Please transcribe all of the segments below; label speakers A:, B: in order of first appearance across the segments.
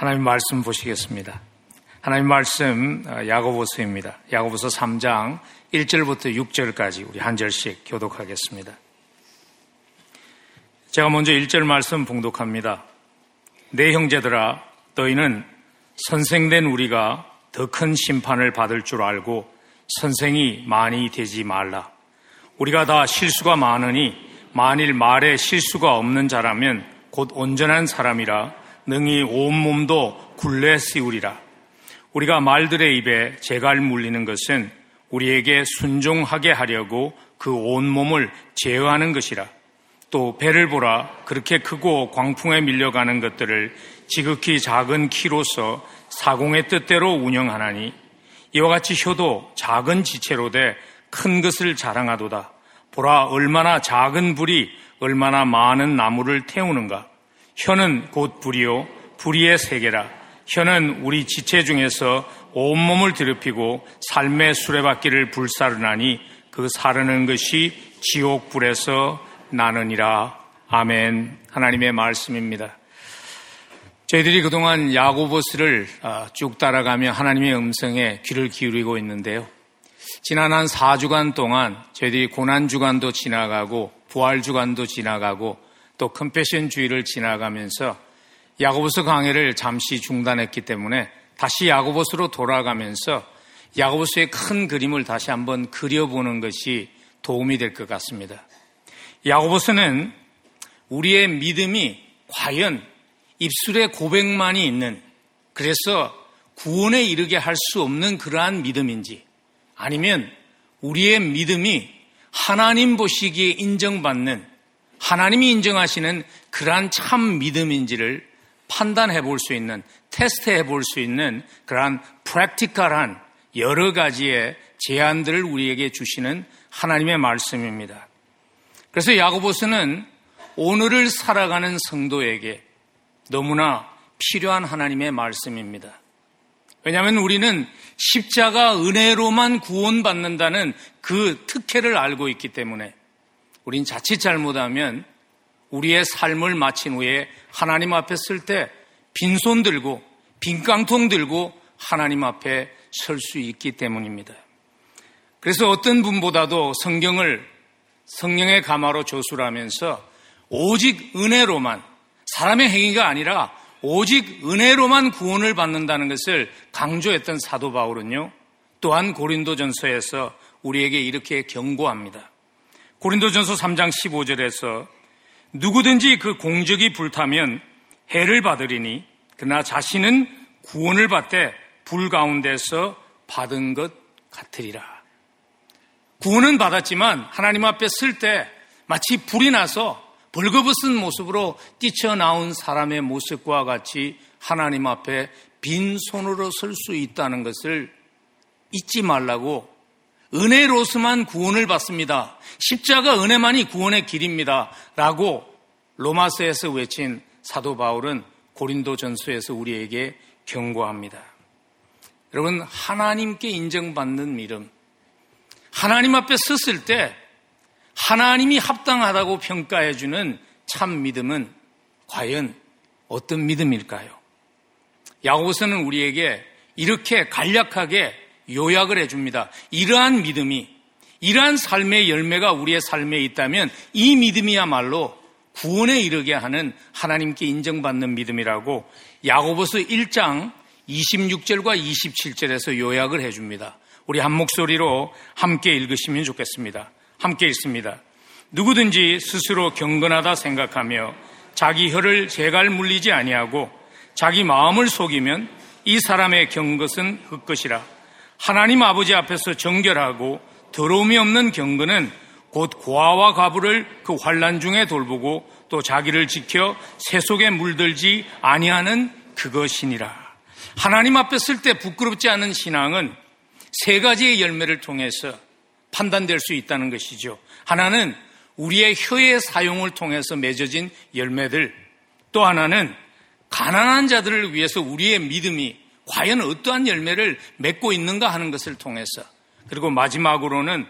A: 하나님 말씀 보시겠습니다. 하나님 말씀 어, 야고보서입니다. 야고보서 3장 1절부터 6절까지 우리 한 절씩 교독하겠습니다. 제가 먼저 1절 말씀 봉독합니다. 내 형제들아 너희는 선생된 우리가 더 큰 심판을 받을 줄 알고 선생이 많이 되지 말라. 우리가 다 실수가 많으니 만일 말에 실수가 없는 자라면 곧 온전한 사람이라 능히 온몸도 굴레 씌우리라. 우리가 말들의 입에 재갈 물리는 것은 우리에게 순종하게 하려고 그 온몸을 제어하는 것이라. 또 배를 보라 그렇게 크고 광풍에 밀려가는 것들을 지극히 작은 키로서 사공의 뜻대로 운영하나니 이와 같이 효도 작은 지체로 돼 큰 것을 자랑하도다. 보라 얼마나 작은 불이 얼마나 많은 나무를 태우는가. 혀는 곧 불이요 불이의 세계라. 혀는 우리 지체 중에서 온몸을 더럽히고 삶의 수레바퀴를 불사르나니 그 사르는 것이 지옥 불에서 나느니라. 아멘. 하나님의 말씀입니다. 저희들이 그동안 야고보스를 아, 쭉 따라가며 하나님의 음성에 귀를 기울이고 있는데요. 지난 한 4주간 동안 저희들이 고난주간도 지나가고 부활주간도 지나가고 또 컴패션 주의를 지나가면서 야고보스 강해를 잠시 중단했기 때문에 다시 야고보스로 돌아가면서 야고보스의 큰 그림을 다시 한번 그려보는 것이 도움이 될 것 같습니다. 야고보스는 우리의 믿음이 과연 입술에 고백만이 있는 그래서 구원에 이르게 할 수 없는 그러한 믿음인지 아니면 우리의 믿음이 하나님 보시기에 인정받는 하나님이 인정하시는 그러한 참 믿음인지를 판단해 볼 수 있는 테스트해 볼 수 있는 그러한 프랙티컬한 여러 가지의 제안들을 우리에게 주시는 하나님의 말씀입니다. 그래서 야고보스는 오늘을 살아가는 성도에게 너무나 필요한 하나님의 말씀입니다. 왜냐하면 우리는 십자가 은혜로만 구원받는다는 그 특혜를 알고 있기 때문에 우린 자칫 잘못하면 우리의 삶을 마친 후에 하나님 앞에 쓸때 빈손 들고 빈깡통 들고 하나님 앞에 설 수 있기 때문입니다. 그래서 어떤 분보다도 성경을 성령의 가마로 조술하면서 오직 은혜로만 사람의 행위가 아니라 오직 은혜로만 구원을 받는다는 것을 강조했던 사도 바울은요. 또한 고린도전서에서 우리에게 이렇게 경고합니다. 고린도전서 3장 15절에서 누구든지 그 공적이 불타면 해를 받으리니 그러나 자신은 구원을 받되 불 가운데서 받은 것 같으리라. 구원은 받았지만 하나님 앞에 쓸 때 마치 불이 나서 벌거벗은 모습으로 뛰쳐나온 사람의 모습과 같이 하나님 앞에 빈손으로 설 수 있다는 것을 잊지 말라고 은혜로서만 구원을 받습니다. 십자가 은혜만이 구원의 길입니다. 라고 로마서에서 외친 사도 바울은 고린도 전서에서 우리에게 경고합니다. 여러분, 하나님께 인정받는 믿음. 하나님 앞에 섰을 때 하나님이 합당하다고 평가해주는 참 믿음은 과연 어떤 믿음일까요? 야고보서는 우리에게 이렇게 간략하게 요약을 해줍니다. 이러한 믿음이, 이러한 삶의 열매가 우리의 삶에 있다면 이 믿음이야말로 구원에 이르게 하는 하나님께 인정받는 믿음이라고 야고보서 1장 26절과 27절에서 요약을 해줍니다. 우리 한 목소리로 함께 읽으시면 좋겠습니다. 함께 있습니다. 누구든지 스스로 경건하다 생각하며 자기 혀를 제갈 물리지 아니하고 자기 마음을 속이면 이 사람의 경것은 흙것이라 하나님 아버지 앞에서 정결하고 더러움이 없는 경건은 곧 고아와 가부를 그 환란 중에 돌보고 또 자기를 지켜 새 속에 물들지 아니하는 그것이니라. 하나님 앞에 쓸 때 부끄럽지 않은 신앙은 세 가지의 열매를 통해서 판단될 수 있다는 것이죠. 하나는 우리의 혀의 사용을 통해서 맺어진 열매들, 또 하나는 가난한 자들을 위해서 우리의 믿음이 과연 어떠한 열매를 맺고 있는가 하는 것을 통해서, 그리고 마지막으로는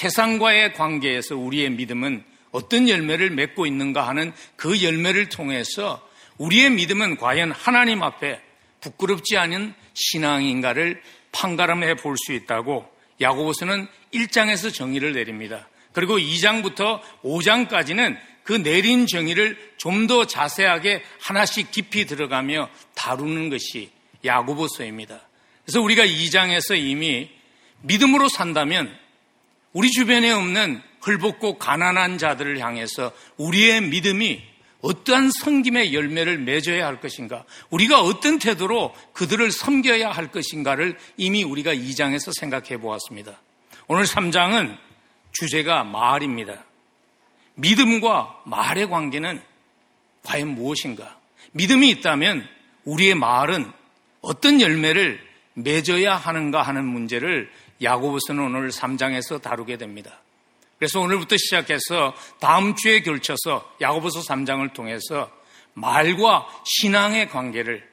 A: 세상과의 관계에서 우리의 믿음은 어떤 열매를 맺고 있는가 하는 그 열매를 통해서 우리의 믿음은 과연 하나님 앞에 부끄럽지 않은 신앙인가를 판가름해 볼 수 있다고 야고보서는 1장에서 정의를 내립니다. 그리고 2장부터 5장까지는 그 내린 정의를 좀 더 자세하게 하나씩 깊이 들어가며 다루는 것이 야고보서입니다. 그래서 우리가 2장에서 이미 믿음으로 산다면 우리 주변에 없는 헐벗고 가난한 자들을 향해서 우리의 믿음이 어떠한 섬김의 열매를 맺어야 할 것인가, 우리가 어떤 태도로 그들을 섬겨야 할 것인가를 이미 우리가 2장에서 생각해 보았습니다. 오늘 3장은 주제가 말입니다. 믿음과 말의 관계는 과연 무엇인가? 믿음이 있다면 우리의 말은 어떤 열매를 맺어야 하는가 하는 문제를 야고보서는 오늘 3장에서 다루게 됩니다. 그래서 오늘부터 시작해서 다음 주에 걸쳐서 야고보서 3장을 통해서 말과 신앙의 관계를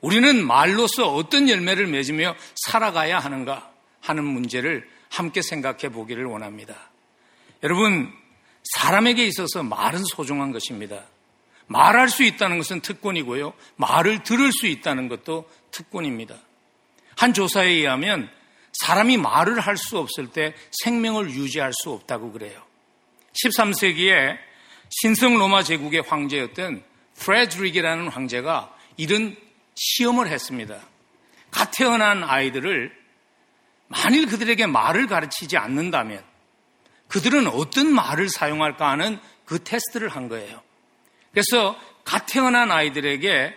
A: 우리는 말로서 어떤 열매를 맺으며 살아가야 하는가 하는 문제를 함께 생각해 보기를 원합니다. 여러분, 사람에게 있어서 말은 소중한 것입니다. 말할 수 있다는 것은 특권이고요. 말을 들을 수 있다는 것도 특권입니다. 한 조사에 의하면 사람이 말을 할 수 없을 때 생명을 유지할 수 없다고 그래요. 13세기에 신성 로마 제국의 황제였던 프레드릭이라는 황제가 이런 시험을 했습니다. 갓 태어난 아이들을 만일 그들에게 말을 가르치지 않는다면 그들은 어떤 말을 사용할까 하는 그 테스트를 한 거예요. 그래서 갓 태어난 아이들에게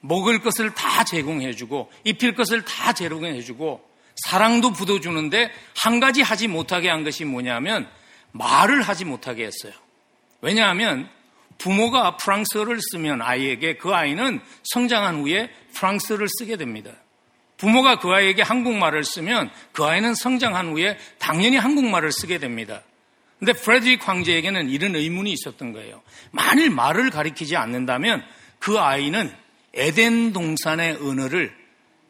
A: 먹을 것을 다 제공해주고 입힐 것을 다 제공해주고 사랑도 부어주는데 한 가지 하지 못하게 한 것이 뭐냐면 말을 하지 못하게 했어요. 왜냐하면 부모가 프랑스어를 쓰면 아이에게 그 아이는 성장한 후에 프랑스어를 쓰게 됩니다. 부모가 그 아이에게 한국말을 쓰면 그 아이는 성장한 후에 당연히 한국말을 쓰게 됩니다. 근데 프레드릭 황제에게는 이런 의문이 있었던 거예요. 만일 말을 가리키지 않는다면 그 아이는 에덴 동산의 언어를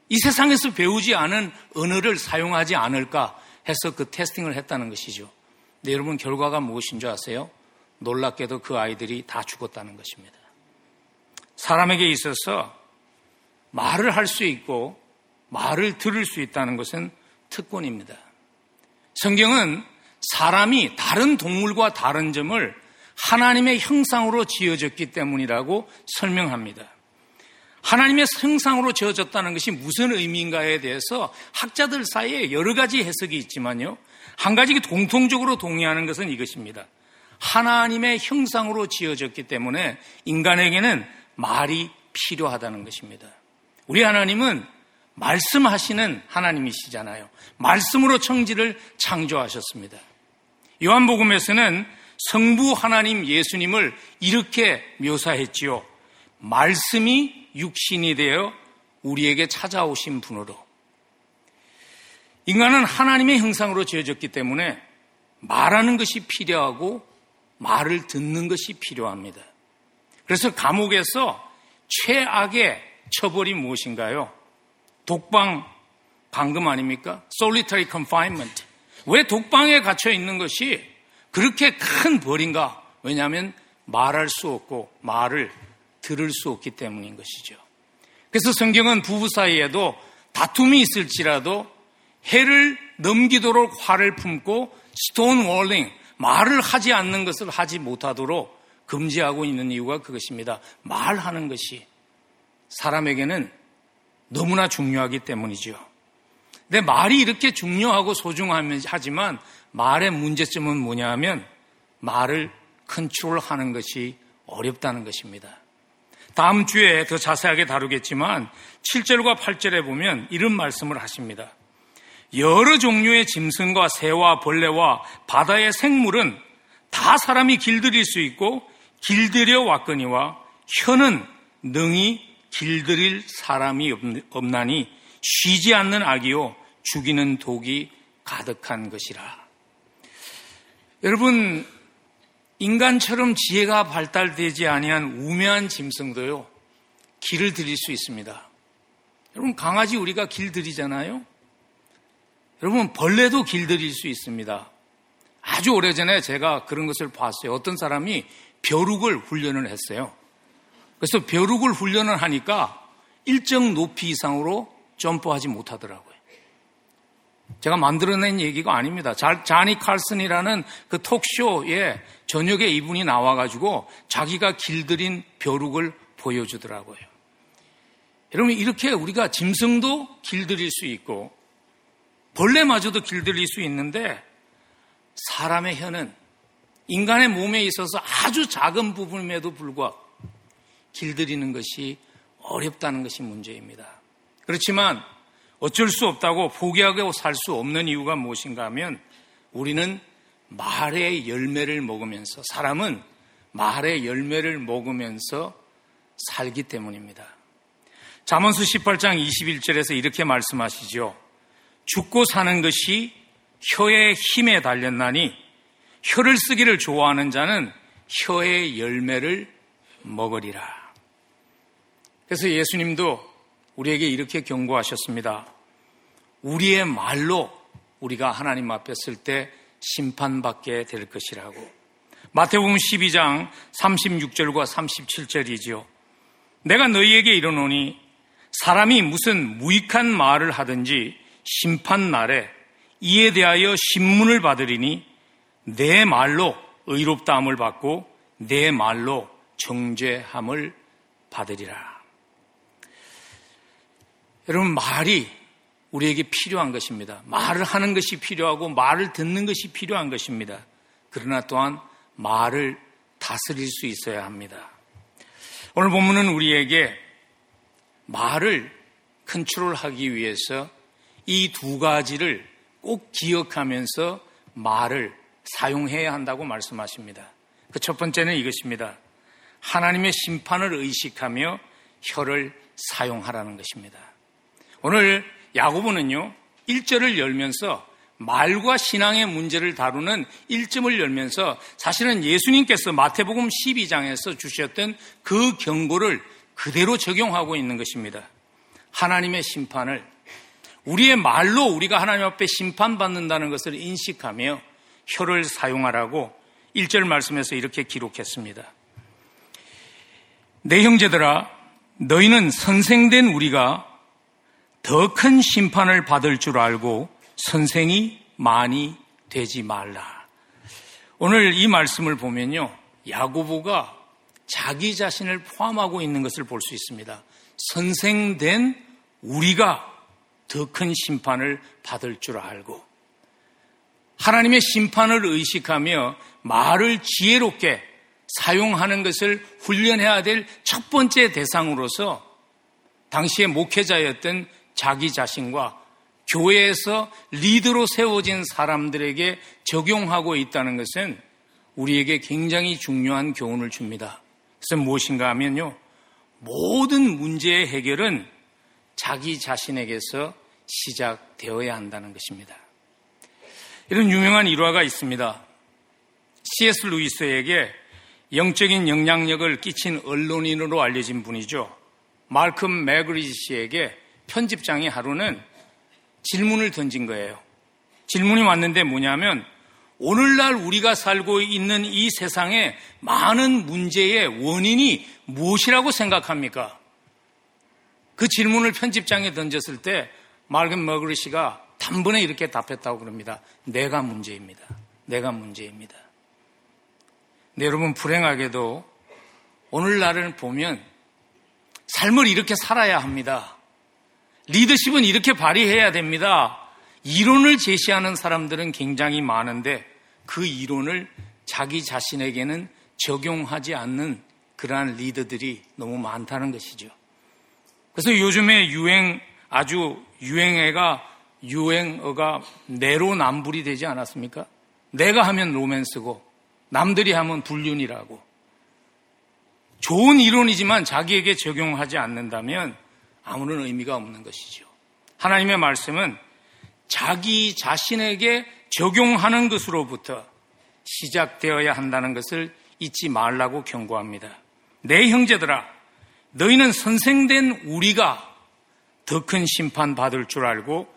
A: 이 세상에서 배우지 않은 언어를 사용하지 않을까 해서 그 테스팅을 했다는 것이죠. 근데 여러분 결과가 무엇인 줄 아세요? 놀랍게도 그 아이들이 다 죽었다는 것입니다. 사람에게 있어서 말을 할 수 있고 말을 들을 수 있다는 것은 특권입니다. 성경은 사람이 다른 동물과 다른 점을 하나님의 형상으로 지어졌기 때문이라고 설명합니다. 하나님의 형상으로 지어졌다는 것이 무슨 의미인가에 대해서 학자들 사이에 여러 가지 해석이 있지만요. 한 가지 공통적으로 동의하는 것은 이것입니다. 하나님의 형상으로 지어졌기 때문에 인간에게는 말이 필요하다는 것입니다. 우리 하나님은 말씀하시는 하나님이시잖아요. 말씀으로 청지를 창조하셨습니다. 요한복음에서는 성부 하나님 예수님을 이렇게 묘사했지요. 말씀이 육신이 되어 우리에게 찾아오신 분으로 인간은 하나님의 형상으로 지어졌기 때문에 말하는 것이 필요하고 말을 듣는 것이 필요합니다. 그래서 감옥에서 최악의 처벌이 무엇인가요? 독방 방금 아닙니까? solitary confinement. 왜 독방에 갇혀 있는 것이 그렇게 큰 벌인가? 왜냐하면 말할 수 없고 말을 들을 수 없기 때문인 것이죠. 그래서 성경은 부부 사이에도 다툼이 있을지라도 해를 넘기도록 화를 품고 스톤 월링, 말을 하지 않는 것을 하지 못하도록 금지하고 있는 이유가 그것입니다. 말하는 것이 사람에게는 너무나 중요하기 때문이죠. 근데 말이 이렇게 중요하고 소중하지만 말의 문제점은 뭐냐 하면 말을 컨트롤하는 것이 어렵다는 것입니다. 다음 주에 더 자세하게 다루겠지만 7절과 8절에 보면 이런 말씀을 하십니다. 여러 종류의 짐승과 새와 벌레와 바다의 생물은 다 사람이 길들일 수 있고 길들여 왔거니와 혀는 능히 길들일 사람이 없나니 쉬지 않는 악이요 죽이는 독이 가득한 것이라. 여러분 인간처럼 지혜가 발달되지 아니한 우매한 짐승도요, 길을 들일 수 있습니다. 여러분, 강아지 우리가 길 들이잖아요? 여러분, 벌레도 길 들일 수 있습니다. 아주 오래전에 제가 그런 것을 봤어요. 어떤 사람이 벼룩을 훈련을 했어요. 그래서 벼룩을 훈련을 하니까 일정 높이 이상으로 점프하지 못하더라고요. 제가 만들어낸 얘기가 아닙니다. 자니 칼슨이라는 그 톡쇼에 저녁에 이분이 나와가지고 자기가 길들인 벼룩을 보여주더라고요. 여러분, 이렇게 우리가 짐승도 길들일 수 있고, 벌레마저도 길들일 수 있는데, 사람의 혀는 인간의 몸에 있어서 아주 작은 부분임에도 불구하고 길들이는 것이 어렵다는 것이 문제입니다. 그렇지만 어쩔 수 없다고 포기하고 살 수 없는 이유가 무엇인가 하면 우리는 말의 열매를 먹으면서 사람은 말의 열매를 먹으면서 살기 때문입니다. 잠언수 18장 21절에서 이렇게 말씀하시죠. 죽고 사는 것이 혀의 힘에 달렸나니 혀를 쓰기를 좋아하는 자는 혀의 열매를 먹으리라. 그래서 예수님도 우리에게 이렇게 경고하셨습니다. 우리의 말로 우리가 하나님 앞에 쓸 때 심판받게 될 것이라고. 마태복음 12장 36절과 37절이지요. 내가 너희에게 이르노니 사람이 무슨 무익한 말을 하든지 심판 날에 이에 대하여 신문을 받으리니 내 말로 의롭다함을 받고 내 말로 정죄함을 받으리라. 여러분 말이 우리에게 필요한 것입니다. 말을 하는 것이 필요하고 말을 듣는 것이 필요한 것입니다. 그러나 또한 말을 다스릴 수 있어야 합니다. 오늘 본문은 우리에게 말을 컨트롤하기 위해서 이 두 가지를 꼭 기억하면서 말을 사용해야 한다고 말씀하십니다. 그 첫 번째는 이것입니다. 하나님의 심판을 의식하며 혀를 사용하라는 것입니다. 오늘 야고보는요, 1절을 열면서 말과 신앙의 문제를 다루는 1점을 열면서 사실은 예수님께서 마태복음 12장에서 주셨던 그 경고를 그대로 적용하고 있는 것입니다. 하나님의 심판을 우리의 말로 우리가 하나님 앞에 심판받는다는 것을 인식하며 혀를 사용하라고 1절 말씀에서 이렇게 기록했습니다. 내 형제들아, 너희는 선생된 우리가 더 큰 심판을 받을 줄 알고 선생이 많이 되지 말라. 오늘 이 말씀을 보면요. 야고보가 자기 자신을 포함하고 있는 것을 볼 수 있습니다. 선생된 우리가 더 큰 심판을 받을 줄 알고 하나님의 심판을 의식하며 말을 지혜롭게 사용하는 것을 훈련해야 될 첫 번째 대상으로서 당시의 목회자였던 자기 자신과 교회에서 리드로 세워진 사람들에게 적용하고 있다는 것은 우리에게 굉장히 중요한 교훈을 줍니다. 그래서 무엇인가 하면요. 모든 문제의 해결은 자기 자신에게서 시작되어야 한다는 것입니다. 이런 유명한 일화가 있습니다. C.S. 루이스에게 영적인 영향력을 끼친 언론인으로 알려진 분이죠. 말큼 매그리지 씨에게 편집장이 하루는 질문을 던진 거예요. 질문이 왔는데 뭐냐면 오늘날 우리가 살고 있는 이 세상의 많은 문제의 원인이 무엇이라고 생각합니까? 그 질문을 편집장에 던졌을 때 말금 머그리시가 단번에 이렇게 답했다고 그럽니다. 내가 문제입니다. 내가 문제입니다. 네, 여러분 불행하게도 오늘날을 보면 삶을 이렇게 살아야 합니다. 리더십은 이렇게 발휘해야 됩니다. 이론을 제시하는 사람들은 굉장히 많은데 그 이론을 자기 자신에게는 적용하지 않는 그러한 리더들이 너무 많다는 것이죠. 그래서 요즘에 유행, 아주 유행애가, 유행어가 내로남불이 되지 않았습니까? 내가 하면 로맨스고, 남들이 하면 불륜이라고. 좋은 이론이지만 자기에게 적용하지 않는다면 아무런 의미가 없는 것이죠. 하나님의 말씀은 자기 자신에게 적용하는 것으로부터 시작되어야 한다는 것을 잊지 말라고 경고합니다. 내 형제들아, 너희는 선생된 우리가 더 큰 심판 받을 줄 알고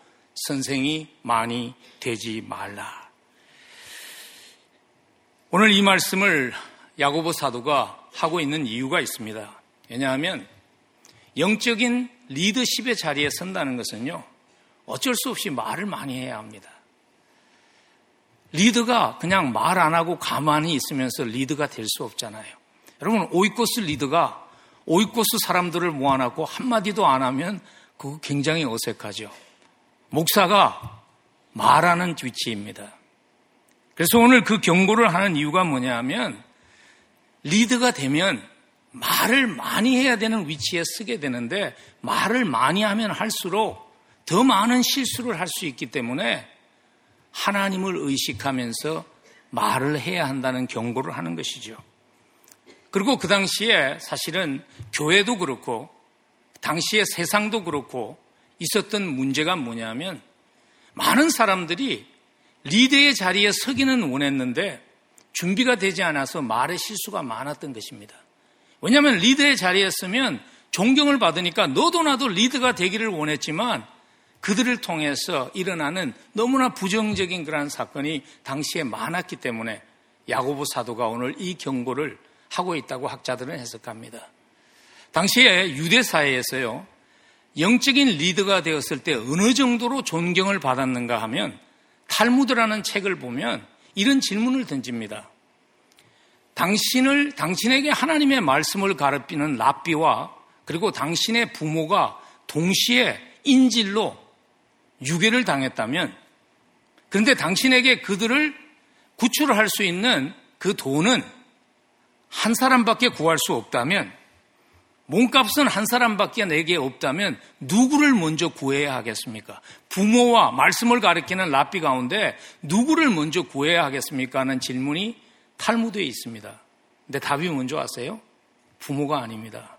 A: 선생이 많이 되지 말라. 오늘 이 말씀을 야고보 사도가 하고 있는 이유가 있습니다. 왜냐하면 영적인 리더십의 자리에 선다는 것은요, 어쩔 수 없이 말을 많이 해야 합니다. 리더가 그냥 말 안 하고 가만히 있으면서 리더가 될 수 없잖아요. 여러분, 오이코스 리더가 오이코스 사람들을 모아놨고 한마디도 안 하면 그거 굉장히 어색하죠. 목사가 말하는 위치입니다. 그래서 오늘 그 경고를 하는 이유가 뭐냐 하면 리더가 되면 말을 많이 해야 되는 위치에 쓰게 되는데 말을 많이 하면 할수록 더 많은 실수를 할 수 있기 때문에 하나님을 의식하면서 말을 해야 한다는 경고를 하는 것이죠. 그리고 그 당시에 사실은 교회도 그렇고 당시에 세상도 그렇고 있었던 문제가 뭐냐면 많은 사람들이 리더의 자리에 서기는 원했는데 준비가 되지 않아서 말의 실수가 많았던 것입니다. 왜냐하면 리더의 자리에 서면 존경을 받으니까 너도 나도 리더가 되기를 원했지만 그들을 통해서 일어나는 너무나 부정적인 그러한 사건이 당시에 많았기 때문에 야고보 사도가 오늘 이 경고를 하고 있다고 학자들은 해석합니다. 당시에 유대 사회에서요, 영적인 리더가 되었을 때 어느 정도로 존경을 받았는가 하면 탈무드라는 책을 보면 이런 질문을 던집니다. 당신을, 당신에게 하나님의 말씀을 가르치는 랍비와 그리고 당신의 부모가 동시에 인질로 유괴를 당했다면 그런데 당신에게 그들을 구출할 수 있는 그 돈은 한 사람밖에 구할 수 없다면 몸값은 한 사람밖에 내게 없다면 누구를 먼저 구해야 하겠습니까? 부모와 말씀을 가리키는 랍비 가운데 누구를 먼저 구해야 하겠습니까? 하는 질문이 탈무드에 있습니다. 근데 답이 먼저 왔어요? 부모가 아닙니다.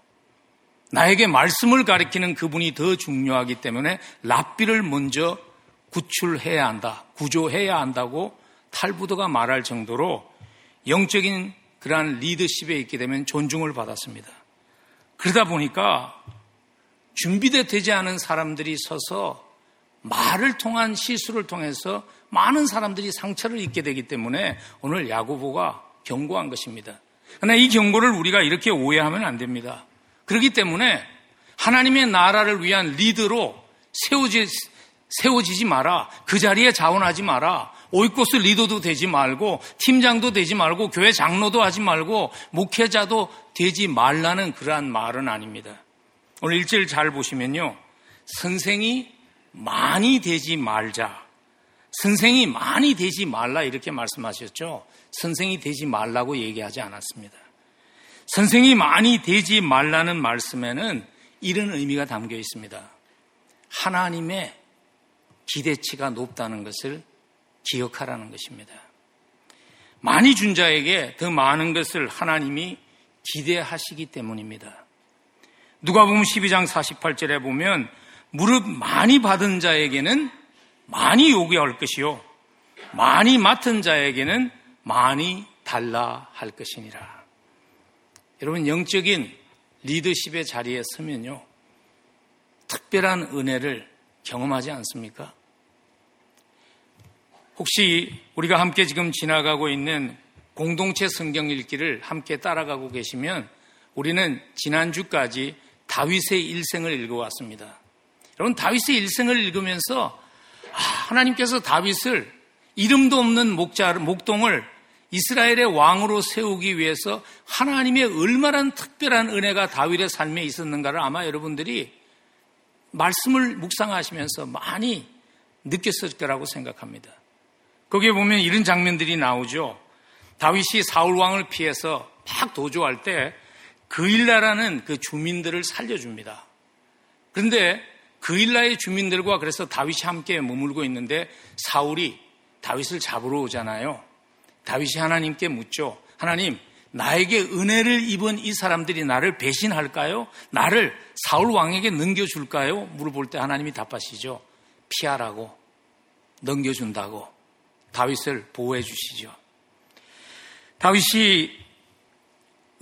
A: 나에게 말씀을 가리키는 그분이 더 중요하기 때문에 랍비를 먼저 구출해야 한다, 구조해야 한다고 탈부드가 말할 정도로 영적인 그러한 리더십에 있게 되면 존중을 받았습니다. 그러다 보니까 준비되지 않은 사람들이 서서 말을 통한 실수를 통해서 많은 사람들이 상처를 입게 되기 때문에 오늘 야구보가 경고한 것입니다. 그러나 이 경고를 우리가 이렇게 오해하면 안 됩니다. 그렇기 때문에 하나님의 나라를 위한 리더로 세워지, 세워지지 마라. 그 자리에 자원하지 마라. 오이코스 리더도 되지 말고 팀장도 되지 말고 교회 장로도 하지 말고 목회자도 되지 말라는 그러한 말은 아닙니다. 오늘 일절 잘 보시면요. 선생이 많이 되지 말자. 선생이 많이 되지 말라 이렇게 말씀하셨죠. 선생이 되지 말라고 얘기하지 않았습니다. 선생이 많이 되지 말라는 말씀에는 이런 의미가 담겨 있습니다. 하나님의 기대치가 높다는 것을 기억하라는 것입니다. 많이 준 자에게 더 많은 것을 하나님이 기대하시기 때문입니다. 누가 보면 12장 48절에 보면 무릎 많이 받은 자에게는 많이 요구할 것이요. 많이 맡은 자에게는 많이 달라 할 것이니라. 여러분, 영적인 리더십의 자리에 서면요. 특별한 은혜를 경험하지 않습니까? 혹시 우리가 함께 지금 지나가고 있는 공동체 성경 읽기를 함께 따라가고 계시면 우리는 지난주까지 다윗의 일생을 읽어왔습니다. 여러분, 다윗의 일생을 읽으면서 아, 하나님께서 다윗을 이름도 없는 목자, 목동을 이스라엘의 왕으로 세우기 위해서 하나님의 얼마나 특별한 은혜가 다윗의 삶에 있었는가를 아마 여러분들이 말씀을 묵상하시면서 많이 느꼈을 거라고 생각합니다. 거기에 보면 이런 장면들이 나오죠. 다윗이 사울 왕을 피해서 막 도주할 때 그일라라는 그 주민들을 살려줍니다. 그런데 그일라의 주민들과 그래서 다윗이 함께 머물고 있는데 사울이 다윗을 잡으러 오잖아요. 다윗이 하나님께 묻죠. 하나님, 나에게 은혜를 입은 이 사람들이 나를 배신할까요? 나를 사울 왕에게 넘겨줄까요? 물어볼 때 하나님이 답하시죠. 피하라고 넘겨준다고 다윗을 보호해 주시죠. 다윗이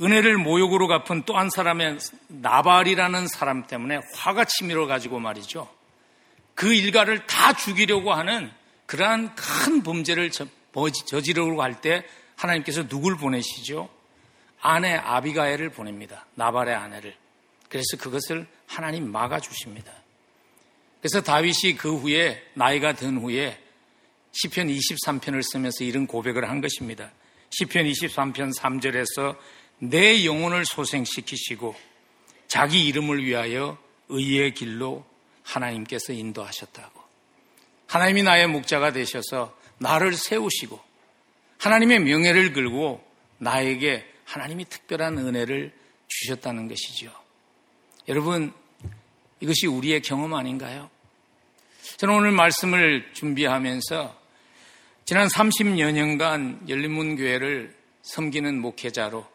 A: 은혜를 모욕으로 갚은 또 한 사람의 나발이라는 사람 때문에 화가 치밀어 가지고 말이죠. 그 일가를 다 죽이려고 하는 그러한 큰 범죄를 저지르려고 할 때 하나님께서 누굴 보내시죠? 아내 아비가엘을 보냅니다. 나발의 아내를. 그래서 그것을 하나님 막아주십니다. 그래서 다윗이 그 후에 나이가 든 후에 시편 23편을 쓰면서 이런 고백을 한 것입니다. 시편 23편 3절에서 내 영혼을 소생시키시고 자기 이름을 위하여 의의 길로 하나님께서 인도하셨다고. 하나님이 나의 목자가 되셔서 나를 세우시고 하나님의 명예를 걸고 나에게 하나님이 특별한 은혜를 주셨다는 것이죠. 여러분, 이것이 우리의 경험 아닌가요? 저는 오늘 말씀을 준비하면서 지난 30여 년간 열린문 교회를 섬기는 목회자로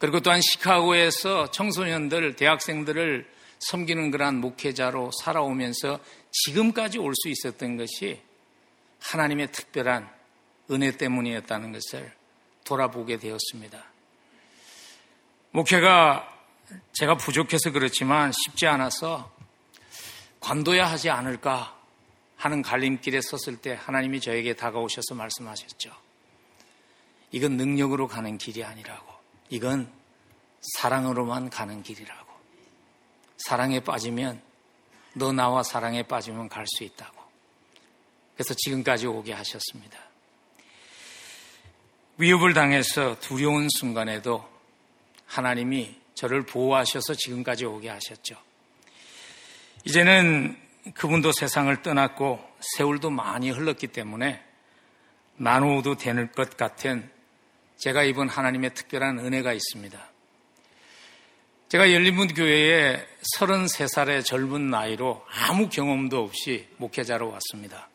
A: 그리고 또한 시카고에서 청소년들, 대학생들을 섬기는 그러한 목회자로 살아오면서 지금까지 올 수 있었던 것이 하나님의 특별한 은혜 때문이었다는 것을 돌아보게 되었습니다. 목회가 제가 부족해서 그렇지만 쉽지 않아서 관둬야 하지 않을까 하는 갈림길에 섰을 때 하나님이 저에게 다가오셔서 말씀하셨죠. 이건 능력으로 가는 길이 아니라고. 이건 사랑으로만 가는 길이라고. 사랑에 빠지면 너 나와 사랑에 빠지면 갈 수 있다고. 그래서 지금까지 오게 하셨습니다. 위협을 당해서 두려운 순간에도 하나님이 저를 보호하셔서 지금까지 오게 하셨죠. 이제는 그분도 세상을 떠났고 세월도 많이 흘렀기 때문에 나누어도 되는 것 같은 제가 입은 하나님의 특별한 은혜가 있습니다. 제가 열린문 교회에 33살의 젊은 나이로 아무 경험도 없이 목회자로 왔습니다.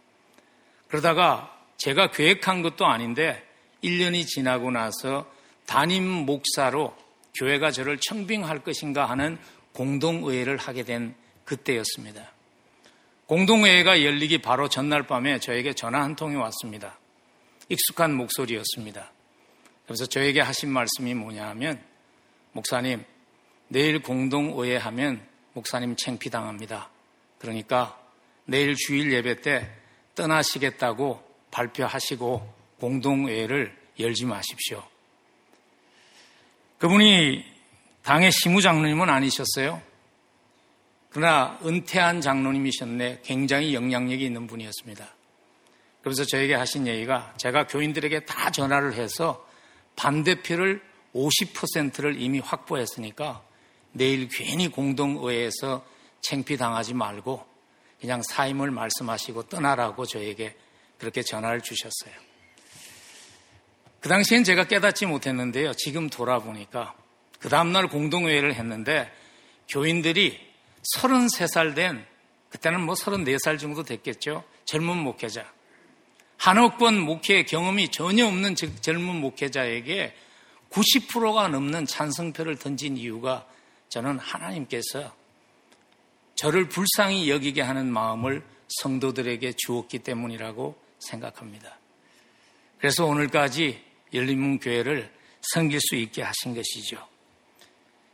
A: 그러다가 제가 계획한 것도 아닌데 1년이 지나고 나서 담임 목사로 교회가 저를 청빙할 것인가 하는 공동의회를 하게 된 그때였습니다. 공동회의가 열리기 바로 전날 밤에 저에게 전화 한 통이 왔습니다. 익숙한 목소리였습니다. 그래서 저에게 하신 말씀이 뭐냐 하면, 목사님, 내일 공동의회 하면 목사님 챙피당합니다. 그러니까 내일 주일 예배 때 떠나시겠다고 발표하시고 공동회의를 열지 마십시오. 그분이 당의 시무장로님은 아니셨어요. 그러나 은퇴한 장로님이셨네 굉장히 영향력이 있는 분이었습니다. 그래서 저에게 하신 얘기가 제가 교인들에게 다 전화를 해서 반대표를 50%를 이미 확보했으니까 내일 괜히 공동의회에서 챙피당하지 말고 그냥 사임을 말씀하시고 떠나라고 저에게 그렇게 전화를 주셨어요. 그 당시엔 제가 깨닫지 못했는데요. 지금 돌아보니까 그 다음날 공동회의를 했는데 교인들이 33살 된, 그때는 뭐 34살 정도 됐겠죠. 젊은 목회자. 한옥권 목회 경험이 전혀 없는 젊은 목회자에게 90%가 넘는 찬성표를 던진 이유가 저는 하나님께서 저를 불쌍히 여기게 하는 마음을 성도들에게 주었기 때문이라고 생각합니다. 그래서 오늘까지 열린문 교회를 섬길 수 있게 하신 것이죠.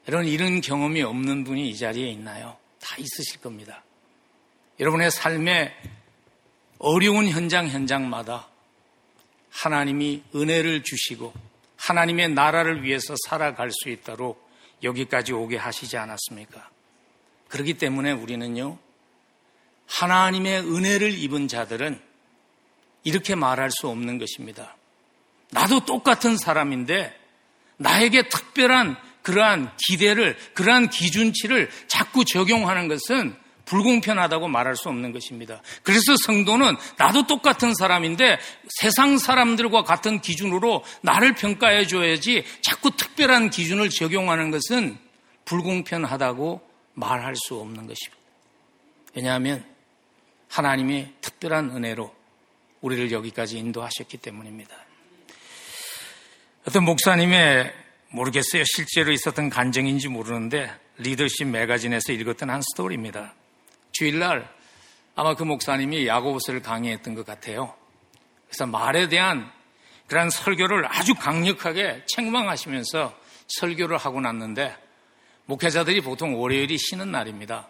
A: 여러분 이런 경험이 없는 분이 이 자리에 있나요? 다 있으실 겁니다. 여러분의 삶의 어려운 현장 현장마다 하나님이 은혜를 주시고 하나님의 나라를 위해서 살아갈 수 있도록 여기까지 오게 하시지 않았습니까? 그렇기 때문에 우리는요, 하나님의 은혜를 입은 자들은 이렇게 말할 수 없는 것입니다. 나도 똑같은 사람인데 나에게 특별한 그러한 기대를, 그러한 기준치를 자꾸 적용하는 것은 불공평하다고 말할 수 없는 것입니다. 그래서 성도는 나도 똑같은 사람인데 세상 사람들과 같은 기준으로 나를 평가해 줘야지 자꾸 특별한 기준을 적용하는 것은 불공평하다고 말할 수 없는 것입니다. 왜냐하면 하나님의 특별한 은혜로 우리를 여기까지 인도하셨기 때문입니다. 어떤 목사님의 모르겠어요. 실제로 있었던 간증인지 모르는데 리더십 매거진에서 읽었던 한 스토리입니다. 주일날 아마 그 목사님이 야고보서를 강의했던 것 같아요. 그래서 말에 대한 그런 설교를 아주 강력하게 책망하시면서 설교를 하고 났는데 목회자들이 보통 월요일이 쉬는 날입니다.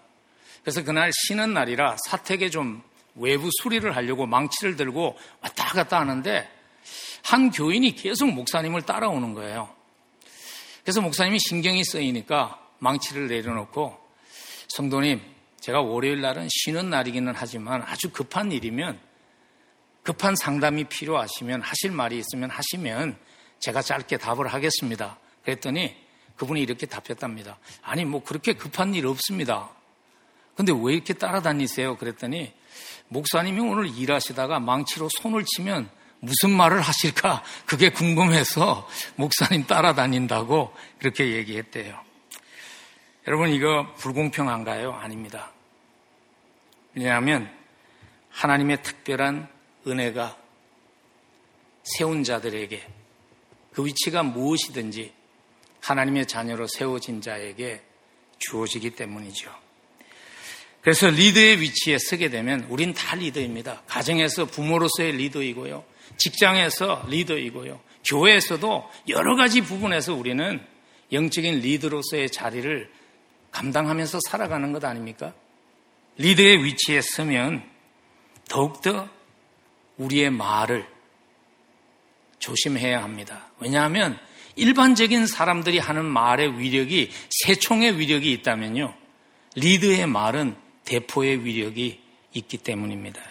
A: 그래서 그날 쉬는 날이라 사택에 좀 외부 수리를 하려고 망치를 들고 왔다 갔다 하는데 한 교인이 계속 목사님을 따라오는 거예요. 그래서 목사님이 신경이 쓰이니까 망치를 내려놓고 성도님, 제가 월요일 날은 쉬는 날이기는 하지만 아주 급한 일이면 급한 상담이 필요하시면 하실 말이 있으면 하시면 제가 짧게 답을 하겠습니다. 그랬더니 그분이 이렇게 답했답니다. 아니, 뭐 그렇게 급한 일 없습니다. 근데 왜 이렇게 따라다니세요? 그랬더니 목사님이 오늘 일하시다가 망치로 손을 치면 무슨 말을 하실까? 그게 궁금해서 목사님 따라다닌다고 그렇게 얘기했대요. 여러분, 이거 불공평한가요? 아닙니다. 왜냐하면 하나님의 특별한 은혜가 세운 자들에게 그 위치가 무엇이든지 하나님의 자녀로 세워진 자에게 주어지기 때문이죠. 그래서 리더의 위치에 서게 되면 우린 다 리더입니다. 가정에서 부모로서의 리더이고요. 직장에서 리더이고요. 교회에서도 여러 가지 부분에서 우리는 영적인 리더로서의 자리를 감당하면서 살아가는 것 아닙니까? 리더의 위치에 서면 더욱더 우리의 말을 조심해야 합니다. 왜냐하면 일반적인 사람들이 하는 말의 위력이 세총의 위력이 있다면요. 리드의 말은 대포의 위력이 있기 때문입니다.